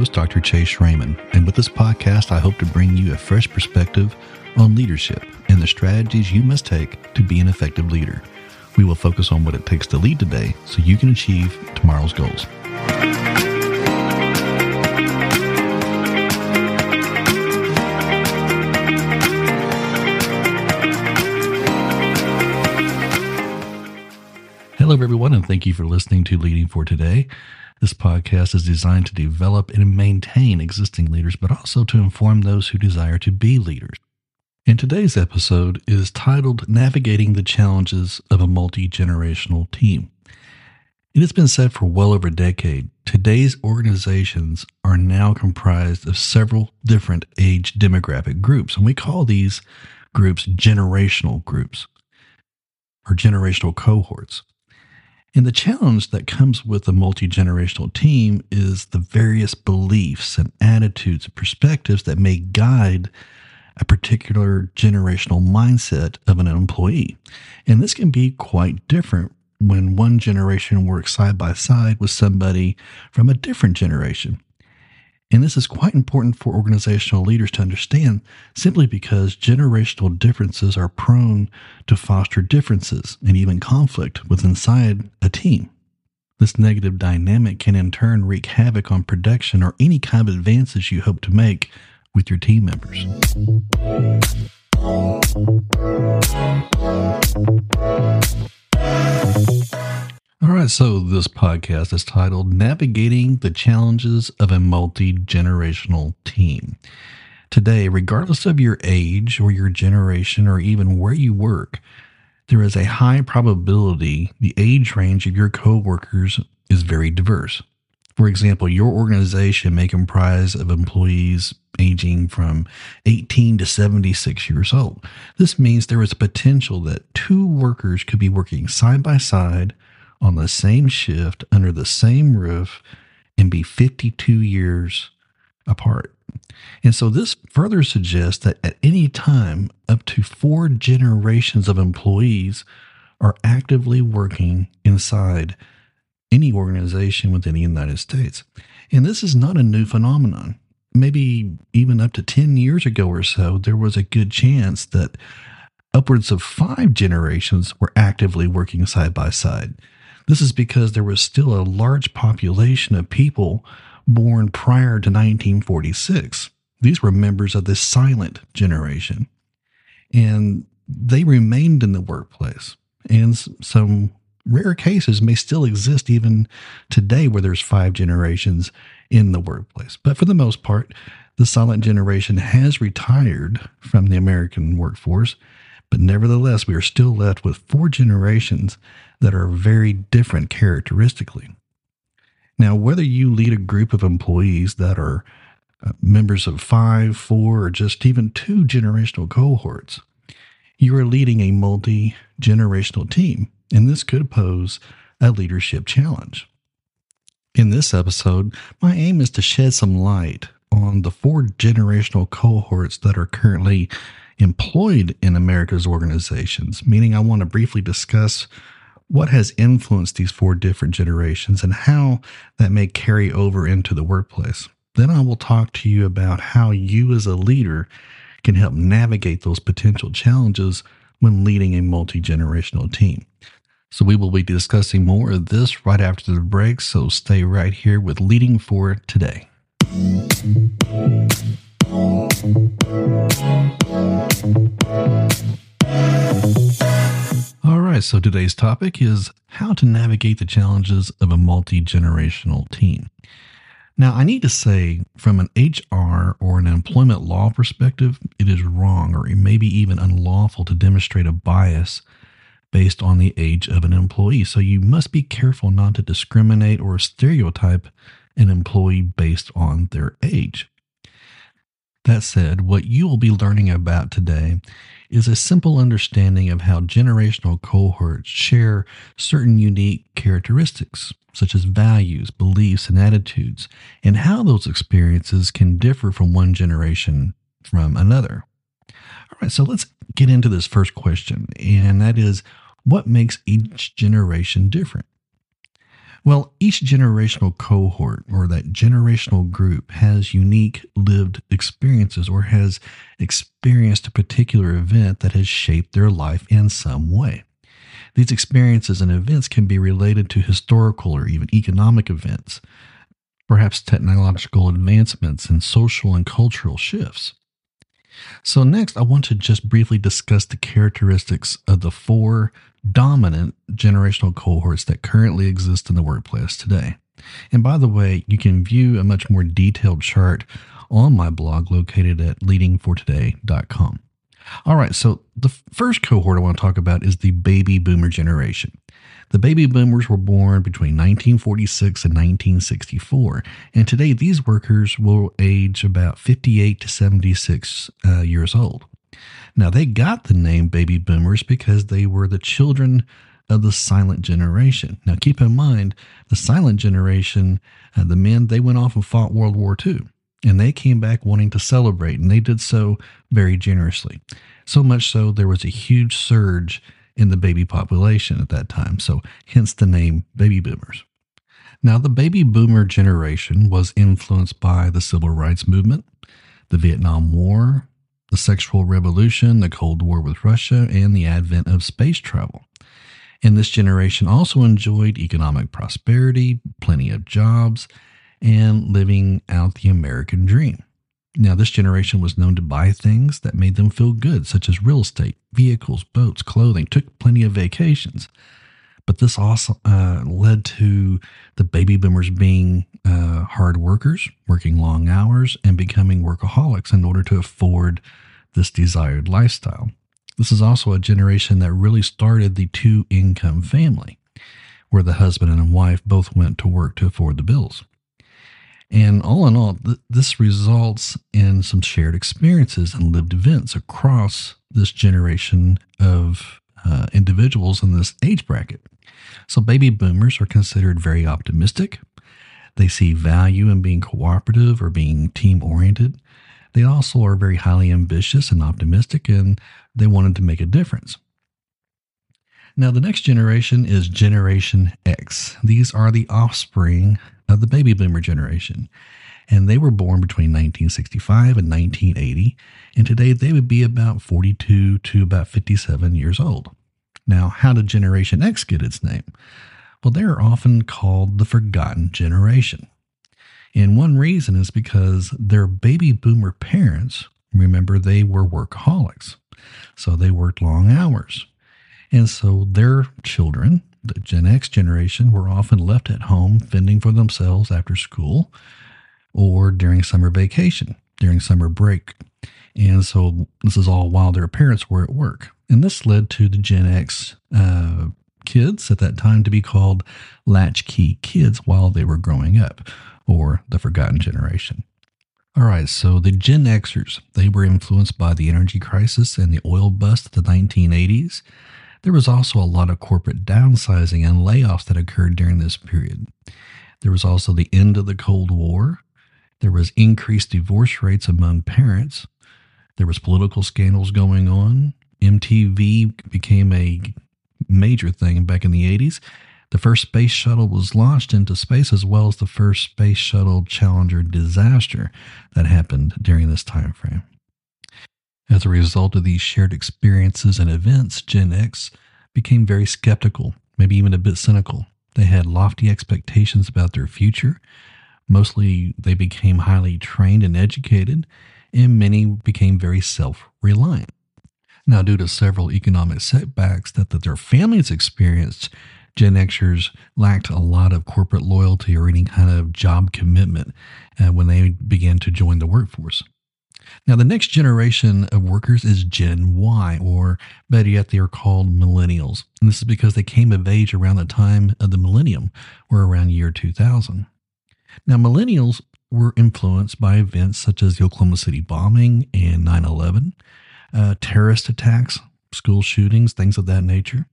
host, Dr. Chase Raymond, and with this podcast, I hope to bring you a fresh perspective on leadership and the strategies you must take to be an effective leader. We will focus on what it takes to lead today so you can achieve tomorrow's goals. Everyone, and thank you for listening to Leading for Today. This podcast is designed to develop and maintain existing leaders, but also to inform those who desire to be leaders. And today's episode is titled Navigating the Challenges of a Multi Generational Team. It has been said for well over a decade today's organizations are now comprised of several different age demographic groups, and we call these groups generational groups or generational cohorts. And the challenge that comes with a multi generational team is the various beliefs and attitudes and perspectives that may guide a particular generational mindset of an employee. And this can be quite different when one generation works side by side with somebody from a different generation. And this is quite important for organizational leaders to understand simply because generational differences are prone to foster differences and even conflict within inside a team. This negative dynamic can in turn wreak havoc on production or any kind of advances you hope to make with your team members. So this podcast is titled Navigating the Challenges of a Multi Generational Team. Today, regardless of your age or your generation or even where you work, there is a high probability the age range of your coworkers is very diverse. For example, your organization may comprise of employees aging from 18 to 76 years old. This means there is a potential that two workers could be working side by side on the same shift under the same roof and be 52 years apart. And so this further suggests that at any time, up to four generations of employees are actively working inside any organization within the United States. And this is not a new phenomenon. Maybe even up to 10 years ago or so, there was a good chance that upwards of five generations were actively working side by side. This is because there was still a large population of people born prior to 1946. These were members of the silent generation, and they remained in the workplace. And some rare cases may still exist even today where there's five generations in the workplace. But for the most part, the silent generation has retired from the American workforce. But nevertheless, we are still left with four generations that are very different characteristically. Now, whether you lead a group of employees that are uh, members of five, four, or just even two generational cohorts, you are leading a multi generational team, and this could pose a leadership challenge. In this episode, my aim is to shed some light on the four generational cohorts that are currently employed in America's organizations, meaning I want to briefly discuss what has influenced these four different generations and how that may carry over into the workplace. Then I will talk to you about how you as a leader can help navigate those potential challenges when leading a multi generational team. So, we will be discussing more of this right after the break. So, stay right here with Leading for Today. Right, so today's topic is how to navigate the challenges of a multi generational team. Now, I need to say, from an HR or an employment law perspective, it is wrong or maybe even unlawful to demonstrate a bias based on the age of an employee. So you must be careful not to discriminate or stereotype an employee based on their age. That said, what you will be learning about today is a simple understanding of how generational cohorts share certain unique characteristics, such as values, beliefs, and attitudes, and how those experiences can differ from one generation from another. All right, so let's get into this first question, and that is what makes each generation different? Well, each generational cohort or that generational group has unique lived experiences or has experienced a particular event that has shaped their life in some way. These experiences and events can be related to historical or even economic events, perhaps technological advancements and social and cultural shifts. So, next, I want to just briefly discuss the characteristics of the four dominant generational cohorts that currently exist in the workplace today. And by the way, you can view a much more detailed chart on my blog located at leadingfortoday.com. All right, so the first cohort I want to talk about is the baby boomer generation. The baby boomers were born between 1946 and 1964, and today these workers will age about 58 to 76 uh, years old. Now, they got the name baby boomers because they were the children of the silent generation. Now, keep in mind, the silent generation, uh, the men, they went off and fought World War II, and they came back wanting to celebrate, and they did so very generously. So much so, there was a huge surge in the baby population at that time. So, hence the name baby boomers. Now, the baby boomer generation was influenced by the civil rights movement, the Vietnam War, the sexual revolution, the Cold War with Russia, and the advent of space travel. And this generation also enjoyed economic prosperity, plenty of jobs, and living out the American dream. Now, this generation was known to buy things that made them feel good, such as real estate, vehicles, boats, clothing, took plenty of vacations. But this also uh, led to the baby boomers being uh, hard workers, working long hours, and becoming workaholics in order to afford this desired lifestyle. This is also a generation that really started the two income family, where the husband and wife both went to work to afford the bills. And all in all, th- this results in some shared experiences and lived events across this generation of uh, individuals in this age bracket. So, baby boomers are considered very optimistic. They see value in being cooperative or being team oriented. They also are very highly ambitious and optimistic, and they wanted to make a difference. Now, the next generation is Generation X. These are the offspring of the baby boomer generation. And they were born between 1965 and 1980. And today they would be about 42 to about 57 years old. Now, how did Generation X get its name? Well, they are often called the forgotten generation. And one reason is because their baby boomer parents, remember, they were workaholics. So they worked long hours. And so their children the Gen X generation were often left at home fending for themselves after school or during summer vacation, during summer break. And so this is all while their parents were at work. And this led to the Gen X uh, kids at that time to be called latchkey kids while they were growing up, or the forgotten generation. All right, so the Gen Xers, they were influenced by the energy crisis and the oil bust of the 1980s. There was also a lot of corporate downsizing and layoffs that occurred during this period. There was also the end of the Cold War. There was increased divorce rates among parents. There was political scandals going on. MTV became a major thing back in the 80s. The first space shuttle was launched into space as well as the first space shuttle Challenger disaster that happened during this time frame. As a result of these shared experiences and events, Gen X became very skeptical, maybe even a bit cynical. They had lofty expectations about their future. Mostly, they became highly trained and educated, and many became very self reliant. Now, due to several economic setbacks that, that their families experienced, Gen Xers lacked a lot of corporate loyalty or any kind of job commitment uh, when they began to join the workforce. Now, the next generation of workers is Gen Y, or better yet, they are called millennials. And this is because they came of age around the time of the millennium, or around year 2000. Now, millennials were influenced by events such as the Oklahoma City bombing and 9 11, uh, terrorist attacks, school shootings, things of that nature.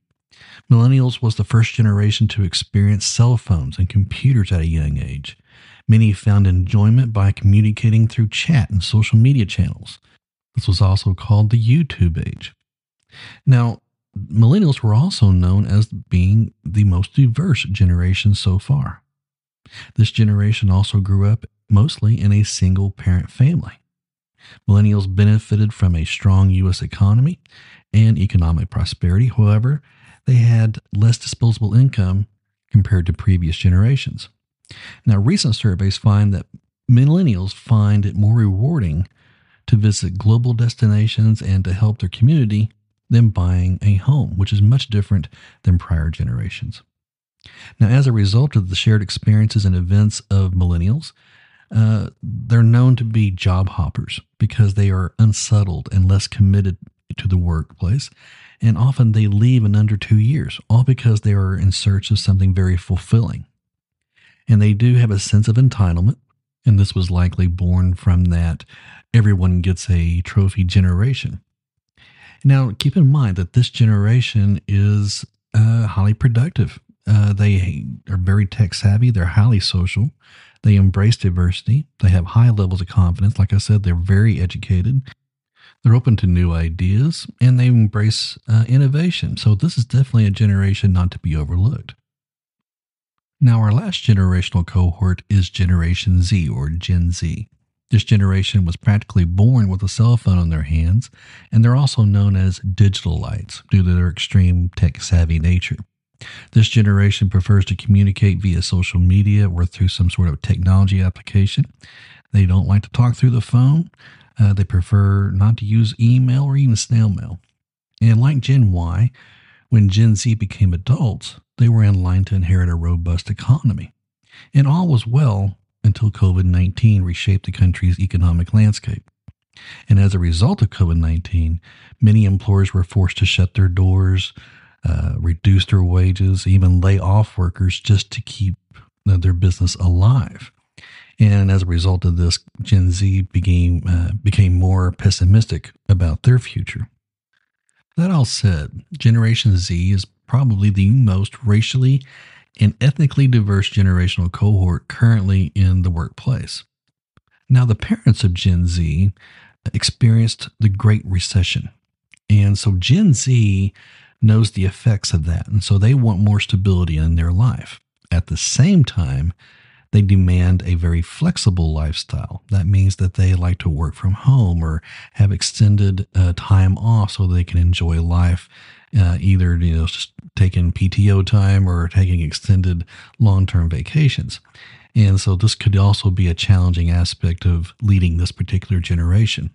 Millennials was the first generation to experience cell phones and computers at a young age. Many found enjoyment by communicating through chat and social media channels. This was also called the YouTube age. Now, millennials were also known as being the most diverse generation so far. This generation also grew up mostly in a single parent family. Millennials benefited from a strong U.S. economy and economic prosperity. However, they had less disposable income compared to previous generations. Now, recent surveys find that millennials find it more rewarding to visit global destinations and to help their community than buying a home, which is much different than prior generations. Now, as a result of the shared experiences and events of millennials, uh, they're known to be job hoppers because they are unsettled and less committed to the workplace. And often they leave in under two years, all because they are in search of something very fulfilling. And they do have a sense of entitlement. And this was likely born from that everyone gets a trophy generation. Now, keep in mind that this generation is uh, highly productive. Uh, they are very tech savvy, they're highly social, they embrace diversity, they have high levels of confidence. Like I said, they're very educated, they're open to new ideas, and they embrace uh, innovation. So, this is definitely a generation not to be overlooked. Now, our last generational cohort is Generation Z or Gen Z. This generation was practically born with a cell phone in their hands, and they're also known as digitalites due to their extreme tech savvy nature. This generation prefers to communicate via social media or through some sort of technology application. They don't like to talk through the phone. Uh, they prefer not to use email or even snail mail. And like Gen Y, when Gen Z became adults, they were in line to inherit a robust economy. And all was well until COVID 19 reshaped the country's economic landscape. And as a result of COVID 19, many employers were forced to shut their doors, uh, reduce their wages, even lay off workers just to keep their business alive. And as a result of this, Gen Z became, uh, became more pessimistic about their future. That all said, Generation Z is probably the most racially and ethnically diverse generational cohort currently in the workplace. Now, the parents of Gen Z experienced the Great Recession. And so Gen Z knows the effects of that. And so they want more stability in their life. At the same time, they demand a very flexible lifestyle. That means that they like to work from home or have extended uh, time off so they can enjoy life uh, either you know just taking PTO time or taking extended long-term vacations. And so this could also be a challenging aspect of leading this particular generation.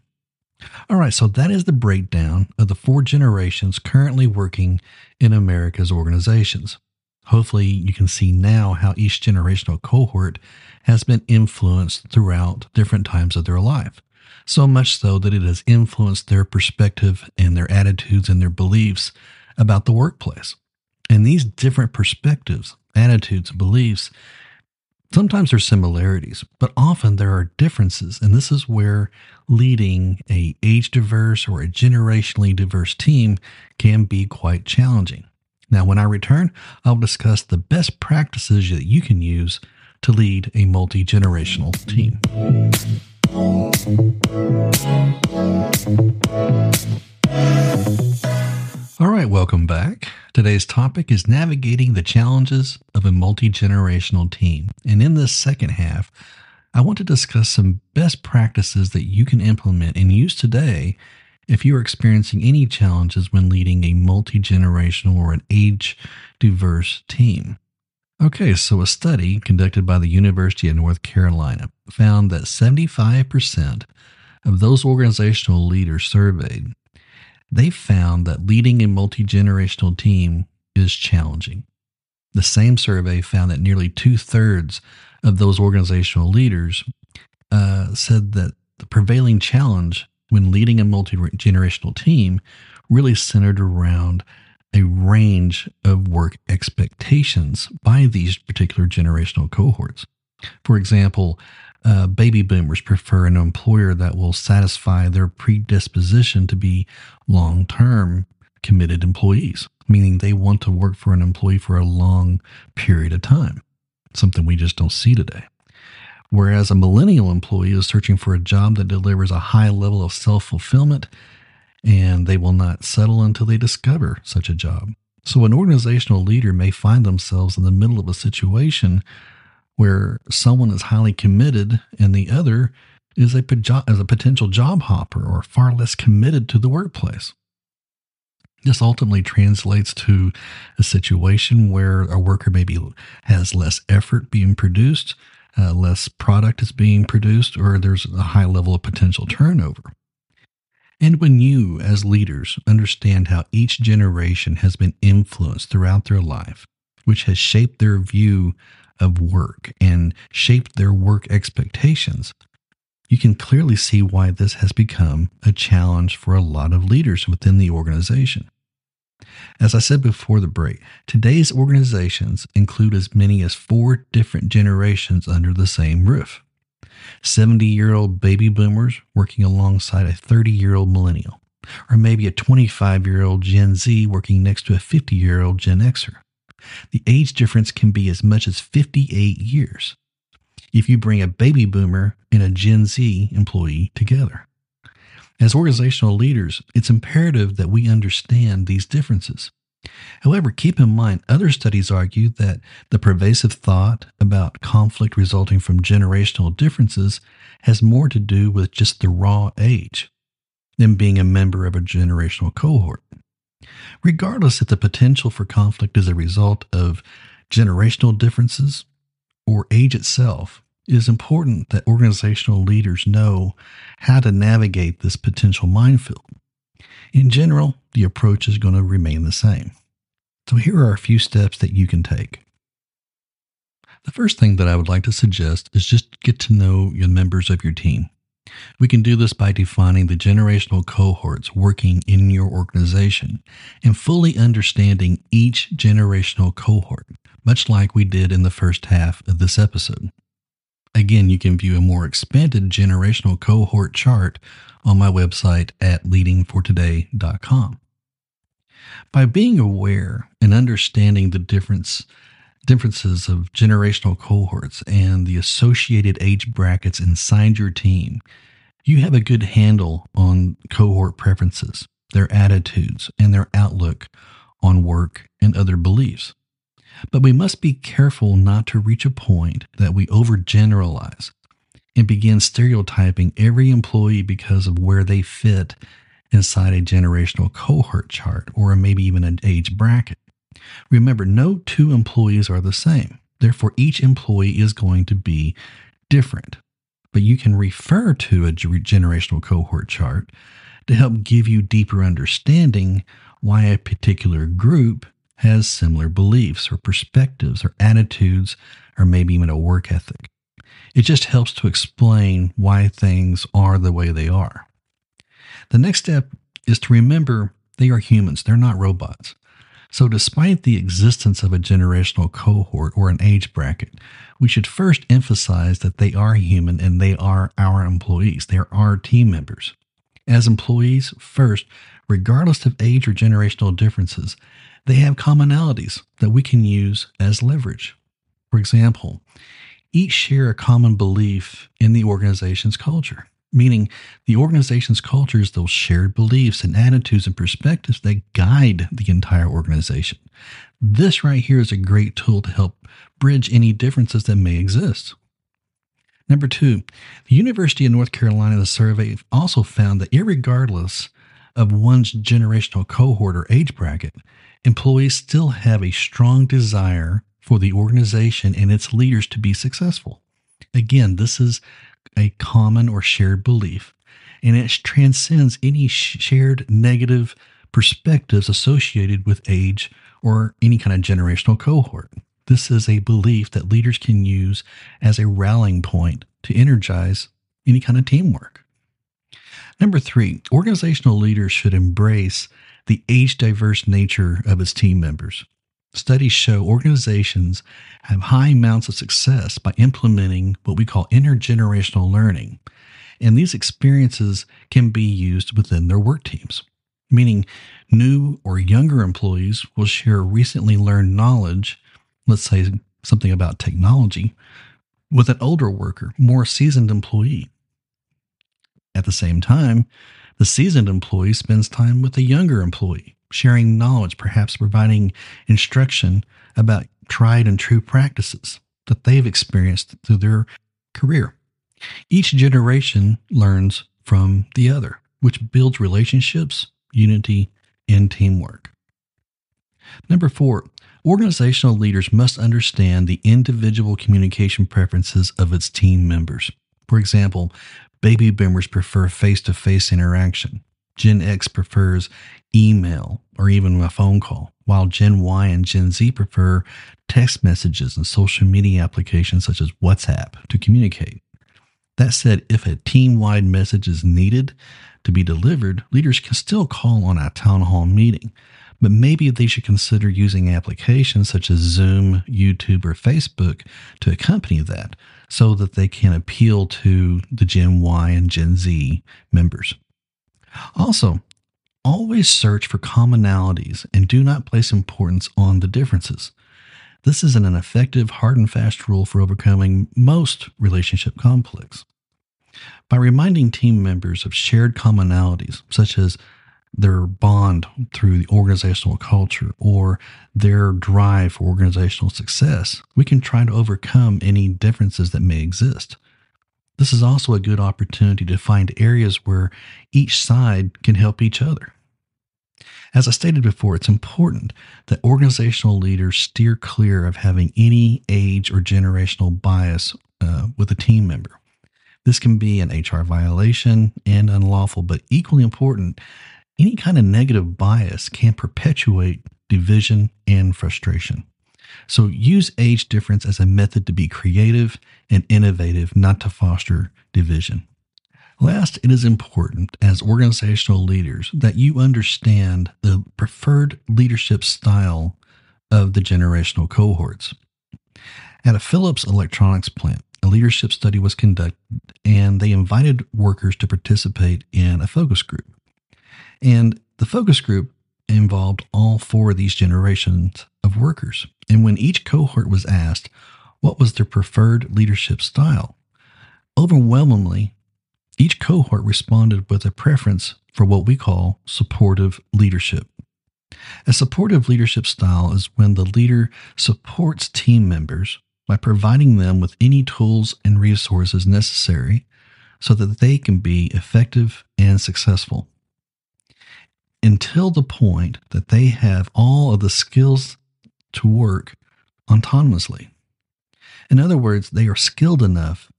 All right, so that is the breakdown of the four generations currently working in America's organizations. Hopefully, you can see now how each generational cohort has been influenced throughout different times of their life. So much so that it has influenced their perspective and their attitudes and their beliefs about the workplace. And these different perspectives, attitudes, beliefs, sometimes there are similarities, but often there are differences. And this is where leading a age diverse or a generationally diverse team can be quite challenging. Now, when I return, I'll discuss the best practices that you can use to lead a multi generational team. All right, welcome back. Today's topic is navigating the challenges of a multi generational team. And in this second half, I want to discuss some best practices that you can implement and use today if you are experiencing any challenges when leading a multi generational or an age diverse team. Okay, so a study conducted by the University of North Carolina found that 75% of those organizational leaders surveyed, they found that leading a multi generational team is challenging. The same survey found that nearly two thirds of those organizational leaders uh, said that the prevailing challenge when leading a multi generational team really centered around a range of work expectations by these particular generational cohorts. For example, uh, baby boomers prefer an employer that will satisfy their predisposition to be long term committed employees, meaning they want to work for an employee for a long period of time, something we just don't see today. Whereas a millennial employee is searching for a job that delivers a high level of self fulfillment and they will not settle until they discover such a job. So, an organizational leader may find themselves in the middle of a situation where someone is highly committed and the other is a, is a potential job hopper or far less committed to the workplace. This ultimately translates to a situation where a worker maybe has less effort being produced, uh, less product is being produced, or there's a high level of potential turnover. And when you, as leaders, understand how each generation has been influenced throughout their life, which has shaped their view of work and shaped their work expectations, you can clearly see why this has become a challenge for a lot of leaders within the organization. As I said before the break, today's organizations include as many as four different generations under the same roof 70 year old baby boomers working alongside a 30 year old millennial, or maybe a 25 year old Gen Z working next to a 50 year old Gen Xer. The age difference can be as much as 58 years if you bring a baby boomer and a Gen Z employee together. As organizational leaders, it's imperative that we understand these differences. However, keep in mind, other studies argue that the pervasive thought about conflict resulting from generational differences has more to do with just the raw age than being a member of a generational cohort. Regardless if the potential for conflict is a result of generational differences or age itself, it is important that organizational leaders know how to navigate this potential minefield. In general, the approach is going to remain the same. So, here are a few steps that you can take. The first thing that I would like to suggest is just get to know your members of your team. We can do this by defining the generational cohorts working in your organization and fully understanding each generational cohort, much like we did in the first half of this episode. Again, you can view a more expanded generational cohort chart on my website at leadingfortoday.com. By being aware and understanding the difference differences of generational cohorts and the associated age brackets inside your team, you have a good handle on cohort preferences, their attitudes, and their outlook on work and other beliefs. But we must be careful not to reach a point that we overgeneralize and begin stereotyping every employee because of where they fit inside a generational cohort chart or maybe even an age bracket. Remember, no two employees are the same. Therefore, each employee is going to be different. But you can refer to a generational cohort chart to help give you deeper understanding why a particular group has similar beliefs or perspectives or attitudes or maybe even a work ethic. It just helps to explain why things are the way they are. The next step is to remember they are humans, they're not robots. So, despite the existence of a generational cohort or an age bracket, we should first emphasize that they are human and they are our employees. They are our team members. As employees, first, regardless of age or generational differences, they have commonalities that we can use as leverage. For example, each share a common belief in the organization's culture, meaning the organization's culture is those shared beliefs and attitudes and perspectives that guide the entire organization. This right here is a great tool to help bridge any differences that may exist. Number two, the University of North Carolina, survey also found that, regardless of one's generational cohort or age bracket, employees still have a strong desire for the organization and its leaders to be successful. Again, this is a common or shared belief, and it transcends any shared negative perspectives associated with age or any kind of generational cohort. This is a belief that leaders can use as a rallying point to energize any kind of teamwork. Number three, organizational leaders should embrace the age diverse nature of its team members. Studies show organizations have high amounts of success by implementing what we call intergenerational learning. And these experiences can be used within their work teams, meaning new or younger employees will share recently learned knowledge, let's say something about technology, with an older worker, more seasoned employee. At the same time, The seasoned employee spends time with the younger employee, sharing knowledge, perhaps providing instruction about tried and true practices that they've experienced through their career. Each generation learns from the other, which builds relationships, unity, and teamwork. Number four, organizational leaders must understand the individual communication preferences of its team members. For example, baby boomers prefer face to face interaction. Gen X prefers email or even a phone call, while Gen Y and Gen Z prefer text messages and social media applications such as WhatsApp to communicate. That said, if a team wide message is needed to be delivered, leaders can still call on a town hall meeting, but maybe they should consider using applications such as Zoom, YouTube, or Facebook to accompany that so that they can appeal to the Gen Y and Gen Z members. Also, always search for commonalities and do not place importance on the differences. This is an effective, hard and fast rule for overcoming most relationship conflicts. By reminding team members of shared commonalities, such as their bond through the organizational culture or their drive for organizational success, we can try to overcome any differences that may exist. This is also a good opportunity to find areas where each side can help each other. As I stated before, it's important that organizational leaders steer clear of having any age or generational bias uh, with a team member. This can be an HR violation and unlawful, but equally important, any kind of negative bias can perpetuate division and frustration. So use age difference as a method to be creative and innovative, not to foster division. Last, it is important as organizational leaders that you understand the preferred leadership style of the generational cohorts. At a Philips electronics plant, a leadership study was conducted and they invited workers to participate in a focus group. And the focus group involved all four of these generations of workers. And when each cohort was asked what was their preferred leadership style, overwhelmingly, each cohort responded with a preference for what we call supportive leadership. A supportive leadership style is when the leader supports team members by providing them with any tools and resources necessary so that they can be effective and successful. Until the point that they have all of the skills to work autonomously. In other words, they are skilled enough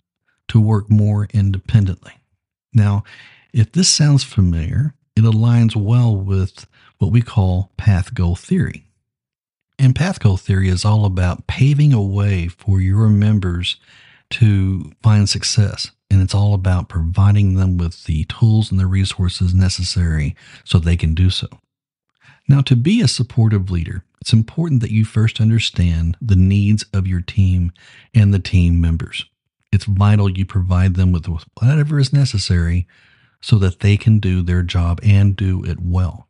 to work more independently. Now, if this sounds familiar, it aligns well with what we call path goal theory. And path goal theory is all about paving a way for your members to find success. And it's all about providing them with the tools and the resources necessary so they can do so. Now, to be a supportive leader, it's important that you first understand the needs of your team and the team members. It's vital you provide them with whatever is necessary so that they can do their job and do it well.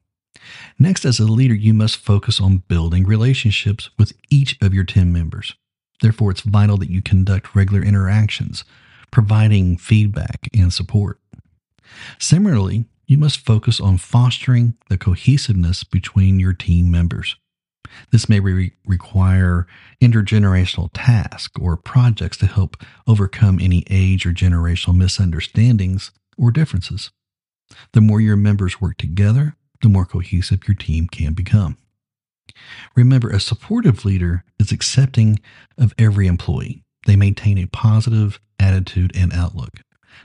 Next, as a leader, you must focus on building relationships with each of your team members. Therefore, it's vital that you conduct regular interactions, providing feedback and support. Similarly, you must focus on fostering the cohesiveness between your team members. This may re- require intergenerational tasks or projects to help overcome any age or generational misunderstandings or differences. The more your members work together, the more cohesive your team can become. Remember, a supportive leader is accepting of every employee. They maintain a positive attitude and outlook.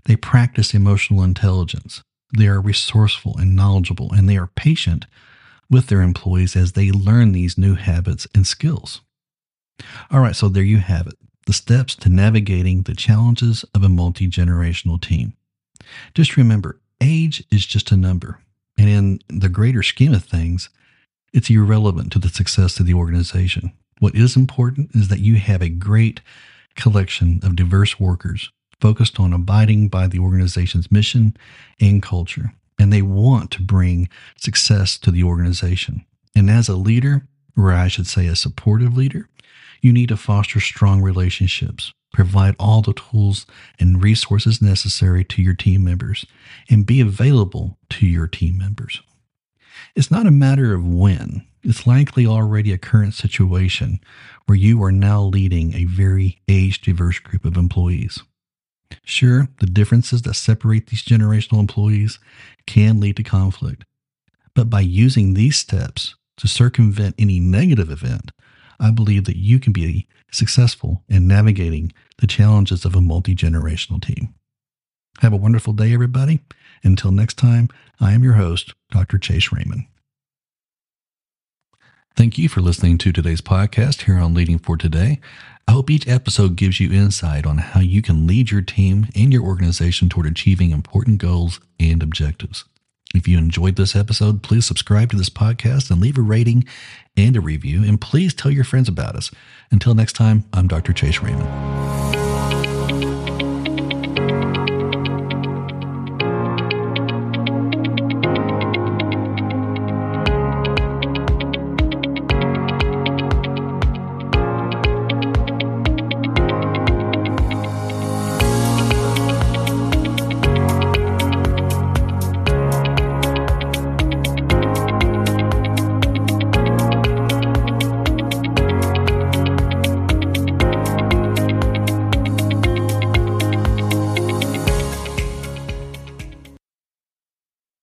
They practice emotional intelligence. They are resourceful and knowledgeable, and they are patient with their employees as they learn these new habits and skills. All right, so there you have it the steps to navigating the challenges of a multi generational team. Just remember, age is just a number. And in the greater scheme of things, it's irrelevant to the success of the organization. What is important is that you have a great collection of diverse workers focused on abiding by the organization's mission and culture and they want to bring success to the organization. And as a leader, or I should say a supportive leader, you need to foster strong relationships provide all the tools and resources necessary to your team members, and be available to your team members. It's not a matter of when, it's likely already a current situation where you are now leading a very age diverse group of employees. Sure, the differences that separate these generational employees can lead to conflict, but by using these steps to circumvent any negative event, I believe that you can be successful in navigating the challenges of a multi generational team. Have a wonderful day, everybody. Until next time, I am your host, Dr. Chase Raymond. Thank you for listening to today's podcast here on Leading for Today. I hope each episode gives you insight on how you can lead your team and your organization toward achieving important goals and objectives. If you enjoyed this episode, please subscribe to this podcast and leave a rating and a review. And please tell your friends about us. Until next time, I'm Dr. Chase Raymond.